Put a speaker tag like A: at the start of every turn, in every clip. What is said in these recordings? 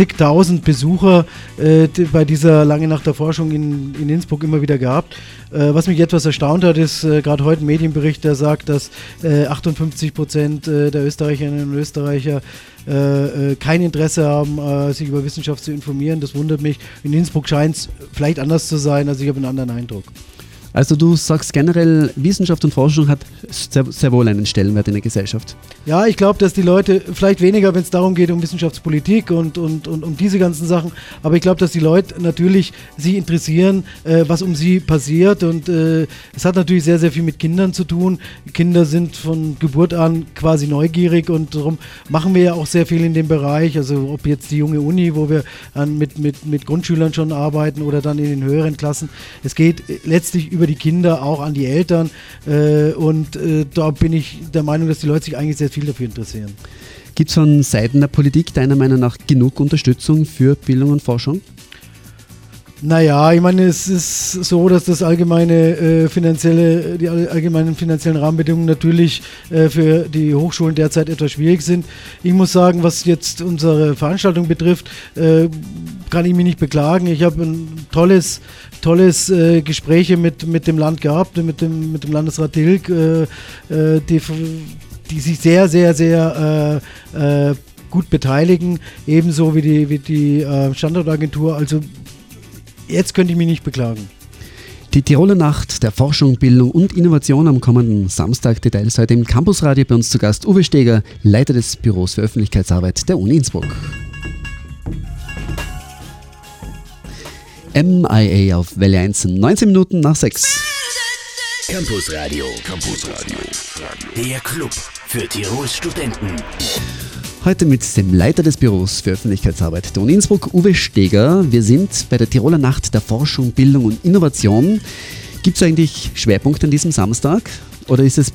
A: zigtausend Besucher äh, bei dieser Lange Nacht der Forschung in, in Innsbruck immer wieder gehabt. Äh, was mich etwas erstaunt hat, ist äh, gerade heute ein Medienbericht, der sagt, dass 58 Prozent der Österreicherinnen und Österreicher kein Interesse haben, sich über Wissenschaft zu informieren. Das wundert mich. In Innsbruck scheint es vielleicht anders zu sein, also ich habe einen anderen Eindruck.
B: Also du sagst generell, Wissenschaft und Forschung hat sehr, sehr wohl einen Stellenwert in der Gesellschaft.
A: Ja, ich glaube, dass die Leute, vielleicht weniger, wenn es darum geht, um Wissenschaftspolitik und, und, und um diese ganzen Sachen, aber ich glaube, dass die Leute natürlich sich interessieren, äh, was um sie passiert und äh, es hat natürlich sehr, sehr viel mit Kindern zu tun. Kinder sind von Geburt an quasi neugierig und darum machen wir ja auch sehr viel in dem Bereich, also ob jetzt die junge Uni, wo wir an, mit, mit, mit Grundschülern schon arbeiten oder dann in den höheren Klassen. Es geht letztlich über über die Kinder, auch an die Eltern. Äh, und äh, da bin ich der Meinung, dass die Leute sich eigentlich sehr viel dafür interessieren.
B: Gibt es von Seiten der Politik deiner Meinung nach genug Unterstützung für Bildung und Forschung?
A: Naja, ich meine, es ist so, dass das allgemeine äh, finanzielle, die allgemeinen finanziellen Rahmenbedingungen natürlich äh, für die Hochschulen derzeit etwas schwierig sind. Ich muss sagen, was jetzt unsere Veranstaltung betrifft, äh, kann ich mich nicht beklagen. Ich habe ein tolles, tolles äh, Gespräche mit, mit dem Land gehabt, mit dem, mit dem Landesrat Dilk, äh, äh, die, die sich sehr, sehr, sehr gut beteiligen, ebenso wie die, wie die Standortagentur. Also jetzt könnte ich mich nicht beklagen.
B: Die Tiroler Nacht der Forschung, Bildung und Innovation am kommenden Samstag. Details heute im Campusradio bei uns zu Gast Uwe Steger, Leiter des Büros für Öffentlichkeitsarbeit der Uni Innsbruck. MIA auf Welle 1, 19 Minuten nach 6.
C: Campusradio. Campusradio. Der Club für Tirols Studenten.
B: Heute mit dem Leiter des Büros für Öffentlichkeitsarbeit der Uni Innsbruck, Uwe Steger. Wir sind bei der Tiroler Nacht der Forschung, Bildung und Innovation. Gibt es eigentlich Schwerpunkte an diesem Samstag? Oder ist das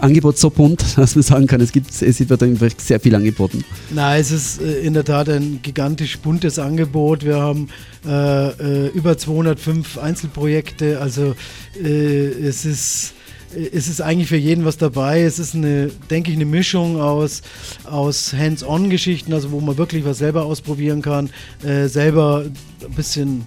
B: Angebot so bunt, dass man sagen kann, es, gibt, es wird einfach sehr viel angeboten?
A: Nein, es ist äh, in der Tat ein gigantisch buntes Angebot. Wir haben äh, äh über 205 Einzelprojekte. Also äh, es ist es ist eigentlich für jeden was dabei. Es ist eine, denke ich, eine Mischung aus, aus Hands-on-Geschichten, also wo man wirklich was selber ausprobieren kann, äh, selber ein bisschen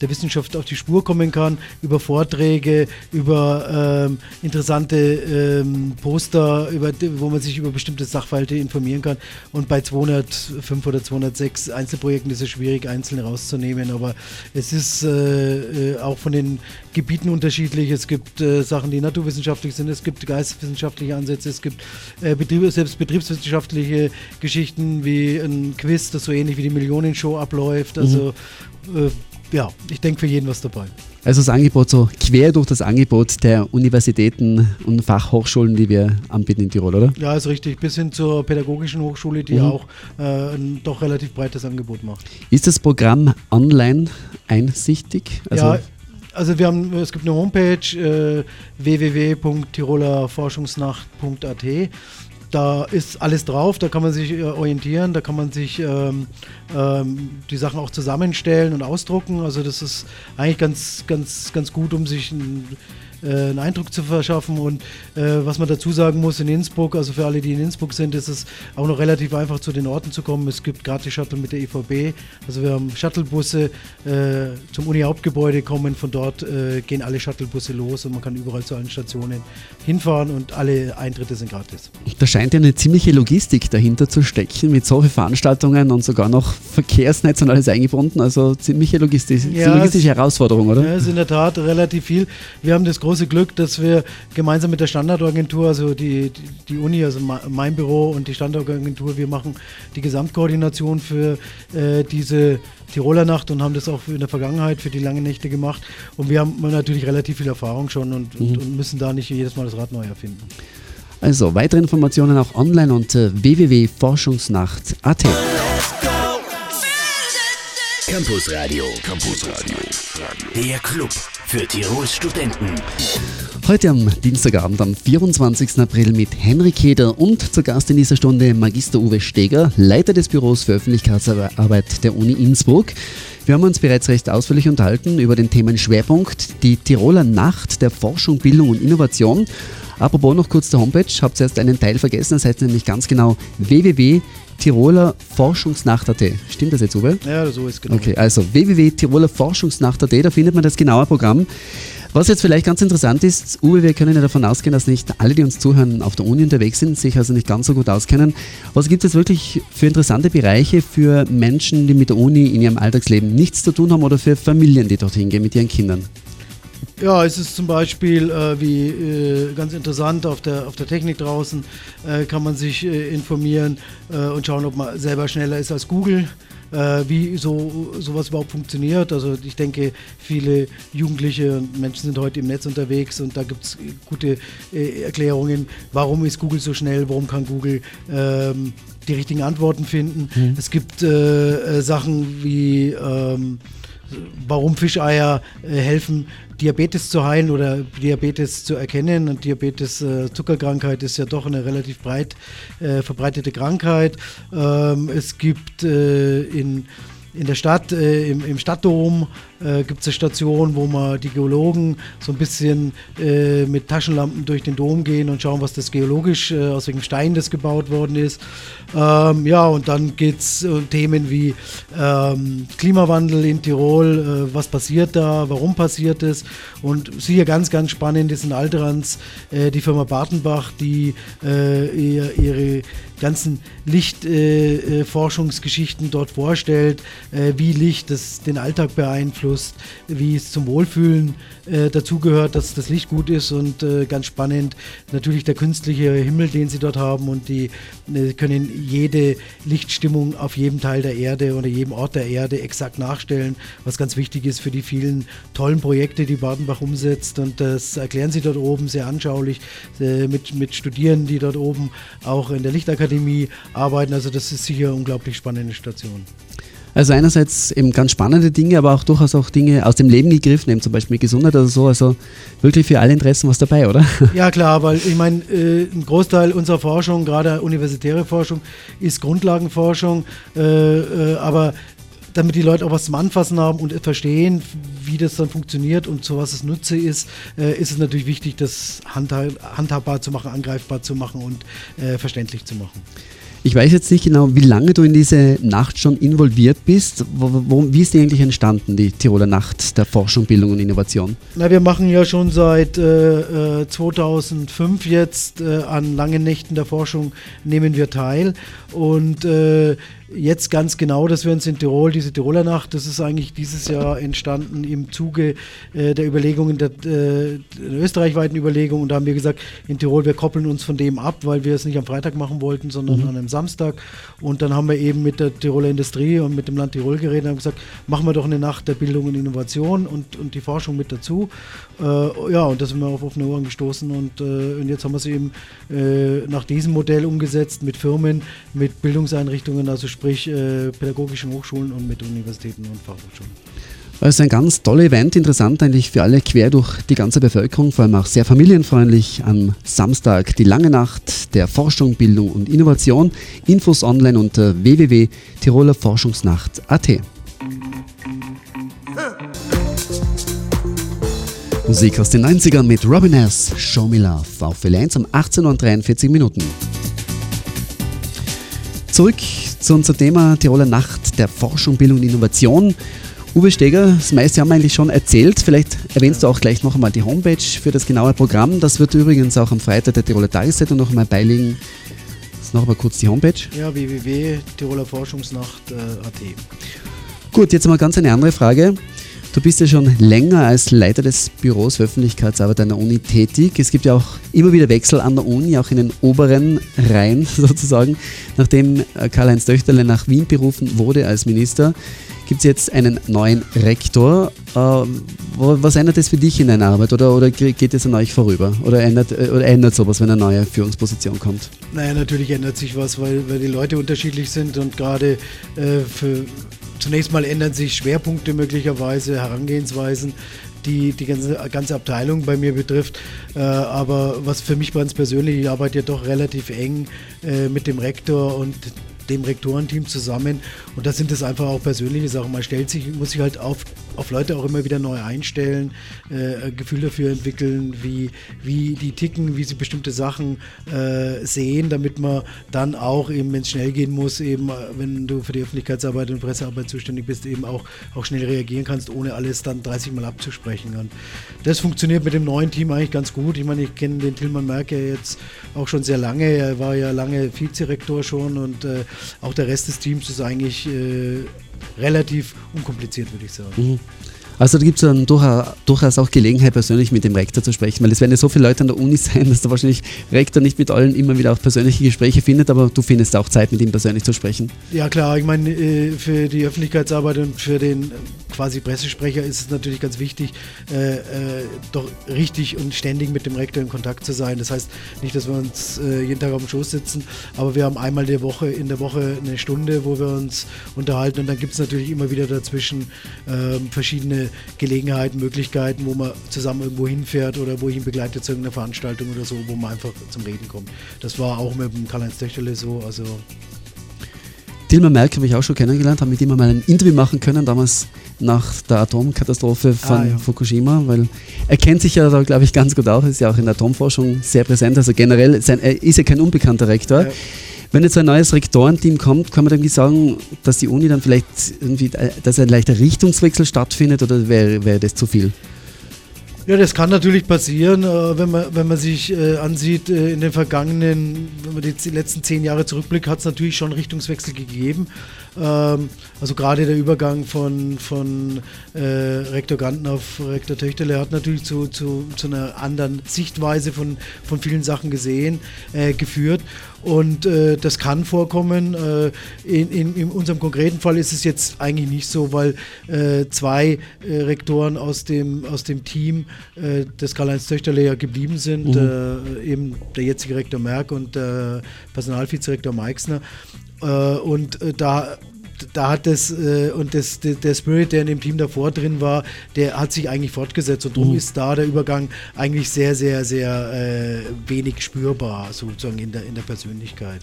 A: der Wissenschaft auf die Spur kommen kann, über Vorträge, über ähm, interessante ähm, Poster, über, wo man sich über bestimmte Sachverhalte informieren kann. Und bei 205 oder 206 Einzelprojekten ist es schwierig, einzeln rauszunehmen, aber es ist äh, äh, auch von den Gebieten unterschiedlich. Es gibt äh, Sachen, die naturwissenschaftlich sind, es gibt geisteswissenschaftliche Ansätze, es gibt äh, Betrieb, selbst betriebswissenschaftliche Geschichten wie ein Quiz, das so ähnlich wie die Millionenshow abläuft. Also mhm. Ja, ich denke für jeden was dabei.
B: Also das Angebot so quer durch das Angebot der Universitäten und Fachhochschulen, die wir anbieten in Tirol, oder?
A: Ja, ist richtig. Bis hin zur pädagogischen Hochschule, die mhm. auch äh, ein doch relativ breites Angebot macht.
B: Ist das Programm online einsichtig?
A: Also ja, also wir haben, es gibt eine Homepage äh, www.tirolerforschungsnacht.at da ist alles drauf, da kann man sich äh, orientieren, da kann man sich ähm, ähm, die Sachen auch zusammenstellen und ausdrucken. Also das ist eigentlich ganz, ganz, ganz gut, um sich ein äh, einen Eindruck zu verschaffen. Und äh, was man dazu sagen muss, in Innsbruck, also für alle, die in Innsbruck sind, ist es auch noch relativ einfach zu den Orten zu kommen. Es gibt gratis Shuttle mit der EVB. Also wir haben Shuttlebusse äh, zum Uni-Hauptgebäude kommen. Von dort äh, gehen alle Shuttlebusse los und man kann überall zu allen Stationen hinfahren und alle Eintritte sind gratis.
B: Da scheint ja eine ziemliche Logistik dahinter zu stecken mit solchen Veranstaltungen und sogar noch Verkehrsnetz und alles eingebunden. Also ziemliche Logistik, ja, logistische Herausforderung, oder?
A: Ja, es ist in der Tat relativ viel. Wir haben das große Glück, dass wir gemeinsam mit der Standardagentur, also die, die, die Uni, also mein Büro und die Standardagentur, wir machen die Gesamtkoordination für äh, diese Tiroler Nacht und haben das auch in der Vergangenheit für die langen Nächte gemacht. Und wir haben natürlich relativ viel Erfahrung schon und, mhm. und, und müssen da nicht jedes Mal das Rad neu erfinden.
B: Also weitere Informationen auch online unter www.forschungsnacht.at.
C: Campus Radio. Campus Radio. Der Club für Tirols Studenten.
B: Heute am Dienstagabend, am 24. April mit Henrik Heder und zu Gast in dieser Stunde Magister Uwe Steger, Leiter des Büros für Öffentlichkeitsarbeit der Uni Innsbruck. Wir haben uns bereits recht ausführlich unterhalten über den Themenschwerpunkt, die Tiroler Nacht der Forschung, Bildung und Innovation. Apropos noch kurz der Homepage, habt ihr erst einen Teil vergessen, das heißt nämlich ganz genau www Tiroler Forschungsnacht.at. Stimmt das jetzt, Uwe?
A: Ja, so ist genau.
B: Okay, also www.tirolerforschungsnacht.at, da findet man das genaue Programm. Was jetzt vielleicht ganz interessant ist, Uwe, wir können ja davon ausgehen, dass nicht alle, die uns zuhören, auf der Uni unterwegs sind, sich also nicht ganz so gut auskennen. Was gibt es jetzt wirklich für interessante Bereiche für Menschen, die mit der Uni in ihrem Alltagsleben nichts zu tun haben oder für Familien, die dorthin gehen mit ihren Kindern?
A: Ja, es ist zum Beispiel äh, wie äh, ganz interessant auf der, auf der Technik draußen, äh, kann man sich äh, informieren äh, und schauen, ob man selber schneller ist als Google. Äh, wie so sowas überhaupt funktioniert. Also ich denke, viele Jugendliche und Menschen sind heute im Netz unterwegs und da gibt es gute Erklärungen, warum ist Google so schnell, warum kann Google ähm, die richtigen Antworten finden. Mhm. Es gibt Sachen wie ähm, warum Fischeier äh, helfen, Diabetes zu heilen oder Diabetes zu erkennen. Und Diabetes, äh, Zuckerkrankheit ist ja doch eine relativ breit äh, verbreitete Krankheit. Ähm, es gibt äh, in in der Stadt, äh, im, im, Stadtdom, äh, gibt es eine Station, wo man die Geologen so ein bisschen äh, mit Taschenlampen durch den Dom gehen und schauen, was das geologisch, äh, aus welchem Stein das gebaut worden ist. Ähm, ja, und dann geht es um äh, Themen wie ähm, Klimawandel in Tirol, äh, was passiert da, warum passiert es. Und sicher ganz, ganz spannend ist in Alterans die Firma Bartenbach, die ihr, ihre ganzen Lichtforschungsgeschichten dort vorstellt, wie Licht das den Alltag beeinflusst beeinflusst, wie es zum Wohlfühlen äh, dazugehört, dass das Licht gut ist und äh, ganz spannend natürlich der künstliche Himmel, den sie dort haben und die äh, können jede Lichtstimmung auf jedem Teil der Erde oder jedem Ort der Erde exakt nachstellen, was ganz wichtig ist für die vielen tollen Projekte, die Badenbach umsetzt und das erklären sie dort oben sehr anschaulich äh, mit, mit Studierenden, die dort oben auch in der Lichtakademie arbeiten. Also das ist sicher eine unglaublich spannende Station.
B: Also einerseits eben ganz spannende Dinge, aber auch durchaus auch Dinge aus dem Leben gegriffen, eben zum Beispiel Gesundheit oder so. Also wirklich für alle Interessen was dabei, oder?
A: Ja klar, weil ich meine, äh, ein Großteil unserer Forschung, gerade universitäre Forschung, ist Grundlagenforschung, äh, äh, aber damit die Leute auch was zum Anfassen haben und verstehen, wie das dann funktioniert und zu was es Nutze ist, äh, ist es natürlich wichtig, das handhabbar zu machen, angreifbar zu machen und äh, verständlich zu machen.
B: Ich weiß jetzt nicht genau, wie lange du in diese Nacht schon involviert bist. Wo, wo, wie ist die eigentlich entstanden, die Tiroler Nacht der Forschung, Bildung und Innovation?
A: Na, wir machen ja schon seit äh, 2005 äh, jetzt äh, an langen Nächten der Forschung nehmen wir teil und äh, jetzt ganz genau, dass wir uns in Tirol, diese Tiroler Nacht, das ist eigentlich dieses Jahr entstanden im Zuge äh, der Überlegungen, der, äh, der österreichweiten Überlegungen. Und da haben wir gesagt, in Tirol, wir koppeln uns von dem ab, weil wir es nicht am Freitag machen wollten, sondern mhm. an einem Samstag. Und dann haben wir eben mit der Tiroler Industrie und mit dem Land Tirol geredet und haben gesagt, machen wir doch eine Nacht der Bildung und Innovation und, und die Forschung mit dazu. Äh, ja, und da sind wir auf offene Ohren gestoßen und, äh, und jetzt haben wir es eben äh, nach diesem Modell umgesetzt mit Firmen, mit Bildungseinrichtungen, also sprich äh, pädagogischen Hochschulen und mit Universitäten und Fachhochschulen.
B: Es ist ein ganz tolles Event, interessant eigentlich für alle quer durch die ganze Bevölkerung, vor allem auch sehr familienfreundlich. Am Samstag die lange Nacht der Forschung, Bildung und Innovation. Infos online unter www.tirolerforschungsnacht.at. Musik aus den 90ern mit Robin S. Show Me Love auf L1 um 18 und 43 Minuten. Zurück zu unserem Thema Tiroler Nacht der Forschung, Bildung und Innovation. Uwe Steger, das meiste haben wir eigentlich schon erzählt. Vielleicht erwähnst du auch gleich noch einmal die Homepage für das genaue Programm. Das wird übrigens auch am Freitag der Tiroler Tageszeitung noch einmal beilegen. Ist noch einmal kurz die Homepage.
A: Ja, www.tirolerforschungsnacht.at.
B: Gut, jetzt mal ganz eine andere Frage. Du bist ja schon länger als Leiter des Büros für Öffentlichkeitsarbeit an der Uni tätig. Es gibt ja auch immer wieder Wechsel an der Uni, auch in den oberen Reihen sozusagen. Nachdem äh, Karl-Heinz Döchterle nach Wien berufen wurde als Minister, gibt es jetzt einen neuen Rektor. Äh, was ändert das für dich in deiner Arbeit oder, oder geht es an euch vorüber? Oder ändert, äh, oder ändert sowas, wenn eine neue Führungsposition kommt?
A: Naja, natürlich ändert sich was, weil, weil die Leute unterschiedlich sind und gerade äh, für zunächst mal ändern sich Schwerpunkte möglicherweise, Herangehensweisen, die die ganze, ganze Abteilung bei mir betrifft. Äh, aber was für mich ganz persönlich, ich arbeite ja doch relativ eng äh, mit dem Rektor und dem Rektorenteam zusammen. Und da sind es einfach auch persönliche Sachen. Man stellt sich, muss sich halt auf, auf Leute auch immer wieder neu einstellen, äh, ein Gefühl dafür entwickeln, wie, wie die ticken, wie sie bestimmte Sachen äh, sehen, damit man dann auch eben, wenn es schnell gehen muss, eben, äh, wenn du für die Öffentlichkeitsarbeit und Pressearbeit zuständig bist, eben auch, auch schnell reagieren kannst, ohne alles dann 30 Mal abzusprechen. Und das funktioniert mit dem neuen Team eigentlich ganz gut. Ich meine, ich kenne den Tilman Merker jetzt auch schon sehr lange. Er war ja lange Vizerektor schon und äh, auch der Rest des Teams ist eigentlich äh, relativ unkompliziert, würde ich sagen. Mhm.
B: Also da gibt es dann durchaus auch Gelegenheit, persönlich mit dem Rektor zu sprechen, weil es werden ja so viele Leute an der Uni sein, dass der wahrscheinlich Rektor nicht mit allen immer wieder auch persönliche Gespräche findet, aber du findest auch Zeit, mit ihm persönlich zu sprechen.
A: Ja klar, ich meine, äh, für die Öffentlichkeitsarbeit und für den quasi Pressesprecher ist es natürlich ganz wichtig, äh, äh, doch richtig und ständig mit dem Rektor in Kontakt zu sein. Das heißt nicht, dass wir uns jeden Tag auf dem Schoß sitzen, aber wir haben einmal der Woche, in der Woche eine Stunde, wo wir uns unterhalten und dann gibt es natürlich immer wieder dazwischen ähm, verschiedene Gelegenheiten, Möglichkeiten, wo man zusammen irgendwo hinfährt oder wo ich ihn begleite zu irgendeiner Veranstaltung oder so, wo man einfach zum Reden kommt. Das war auch mit dem Karl-Heinz Töchterle so. Also
B: Dilma Merck habe ich auch schon kennengelernt, habe mit ihm mal ein Interview machen können, damals nach der Atomkatastrophe von ah, ja. Fukushima, weil er kennt sich ja da, glaube ich, ganz gut aus, ist ja auch in der Atomforschung sehr präsent, also generell, sein, er ist ja kein unbekannter Rektor. Ja. Wenn jetzt ein neues Rektorenteam kommt, kann man irgendwie sagen, dass die Uni dann vielleicht irgendwie, äh, dass ein leichter Richtungswechsel stattfindet oder wäre, wäre das zu viel?
A: Ja, das kann natürlich passieren, äh, wenn man, wenn man sich äh, ansieht, in den vergangenen, wenn man die letzten zehn Jahre zurückblickt, hat es natürlich schon Richtungswechsel gegeben. Ähm, also gerade der Übergang von, von äh, Rektor Ganten auf Rektor Töchterle hat natürlich zu, zu, zu einer anderen Sichtweise von, von vielen Sachen gesehen, äh, geführt. Und äh, das kann vorkommen. Äh, in, in, in, unserem konkreten Fall ist es jetzt eigentlich nicht so, weil äh, zwei äh, Rektoren aus dem, aus dem Team des Karl-Heinz Töchterle ja geblieben sind, mhm. eben der jetzige Rektor Merck und der Personalvizerektor Meixner. Äh, und äh, da da hat das äh, und das, der Spirit, der in dem Team davor drin war, der hat sich eigentlich fortgesetzt und darum mhm. ist da der Übergang eigentlich sehr, sehr, sehr äh, wenig spürbar, sozusagen in der, in der Persönlichkeit.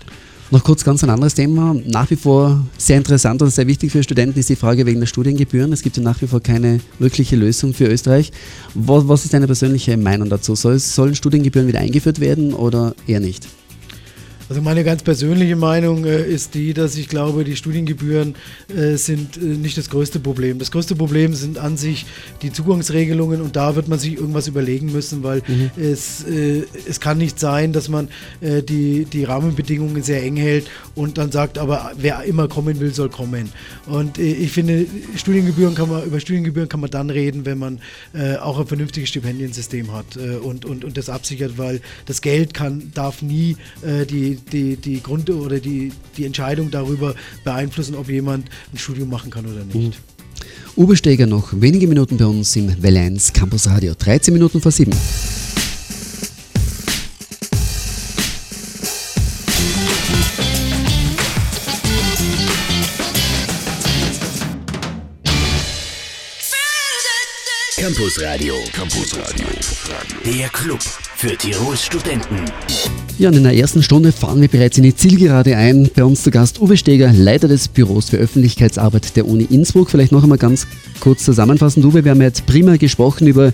B: Noch kurz ganz ein anderes Thema. Nach wie vor sehr interessant und sehr wichtig für Studenten ist die Frage wegen der Studiengebühren. Es gibt ja nach wie vor keine wirkliche Lösung für Österreich. Was, was ist deine persönliche Meinung dazu? Soll, sollen Studiengebühren wieder eingeführt werden oder eher nicht?
A: Also meine ganz persönliche Meinung äh, ist die, dass ich glaube, die Studiengebühren äh, sind äh, nicht das größte Problem. Das größte Problem sind an sich die Zugangsregelungen und da wird man sich irgendwas überlegen müssen, weil mhm. es, äh, es kann nicht sein, dass man äh, die, die Rahmenbedingungen sehr eng hält und dann sagt, aber wer immer kommen will, soll kommen. Und äh, ich finde, Studiengebühren kann man, über Studiengebühren kann man dann reden, wenn man auch ein vernünftiges Stipendiensystem hat und, und, und das absichert, weil das Geld kann, darf nie die die, die Grund oder die, die Entscheidung darüber beeinflussen, ob jemand ein Studium machen kann oder nicht. Mhm.
B: Uwe Steger noch wenige Minuten bei uns im Welle Campus Radio. 13 Minuten vor 7.
C: Campus Radio. Campus Radio. Der Club für Tirols Studenten.
B: Ja, und in der ersten Stunde fahren wir bereits in die Zielgerade ein. Bei uns zu Gast Uwe Steger, Leiter des Büros für Öffentlichkeitsarbeit der Uni Innsbruck. Vielleicht noch einmal ganz kurz zusammenfassend, Uwe, wir haben jetzt prima gesprochen über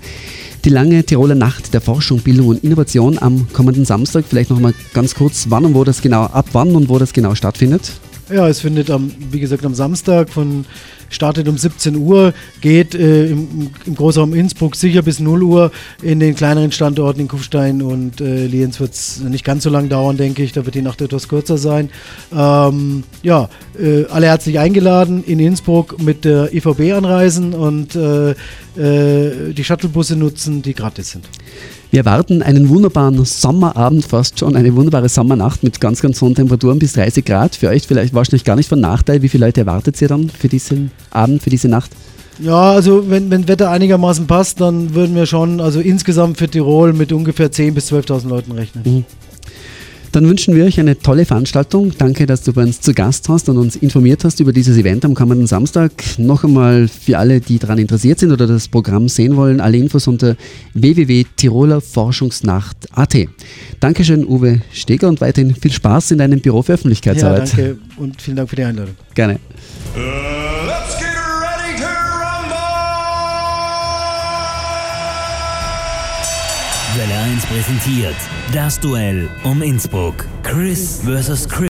B: die lange Tiroler Nacht der Forschung, Bildung und Innovation am kommenden Samstag. Vielleicht noch einmal ganz kurz, wann und wo das genau, ab wann und wo das genau stattfindet.
A: Ja, es findet am, wie gesagt, am Samstag von startet um 17 Uhr, geht äh, im, im, Großraum Innsbruck sicher bis 0 Uhr. In den kleineren Standorten in Kufstein und äh, Lienz wird es nicht ganz so lang dauern, denke ich. Da wird die Nacht etwas kürzer sein. Ähm, ja, äh, alle herzlich eingeladen in Innsbruck mit der IVB anreisen und äh, äh, die Shuttlebusse nutzen, die gratis sind.
B: Wir erwarten einen wunderbaren Sommerabend, fast schon eine wunderbare Sommernacht mit ganz, ganz hohen Temperaturen bis 30 Grad. Für euch vielleicht wahrscheinlich gar nicht von Nachteil. Wie viele Leute erwartet ihr dann für diesen Abend, für diese Nacht?
A: Ja, also wenn, wenn Wetter einigermaßen passt, dann würden wir schon, also insgesamt für Tirol mit ungefähr 10.000 bis 12.000 Leuten rechnen. Mhm.
B: Dann wünschen wir euch eine tolle Veranstaltung. Danke, dass du bei uns zu Gast hast und uns informiert hast über dieses Event am kommenden Samstag. Noch einmal für alle, die daran interessiert sind oder das Programm sehen wollen, alle Infos unter www.tirolerforschungsnacht.at. Dankeschön, Uwe Steger, und weiterhin viel Spaß in deinem Büro für Öffentlichkeitsarbeit.
A: Ja, danke und vielen Dank für die Einladung.
B: Gerne.
D: Welle 1 präsentiert das Duell um Innsbruck. Chris vs. Chris.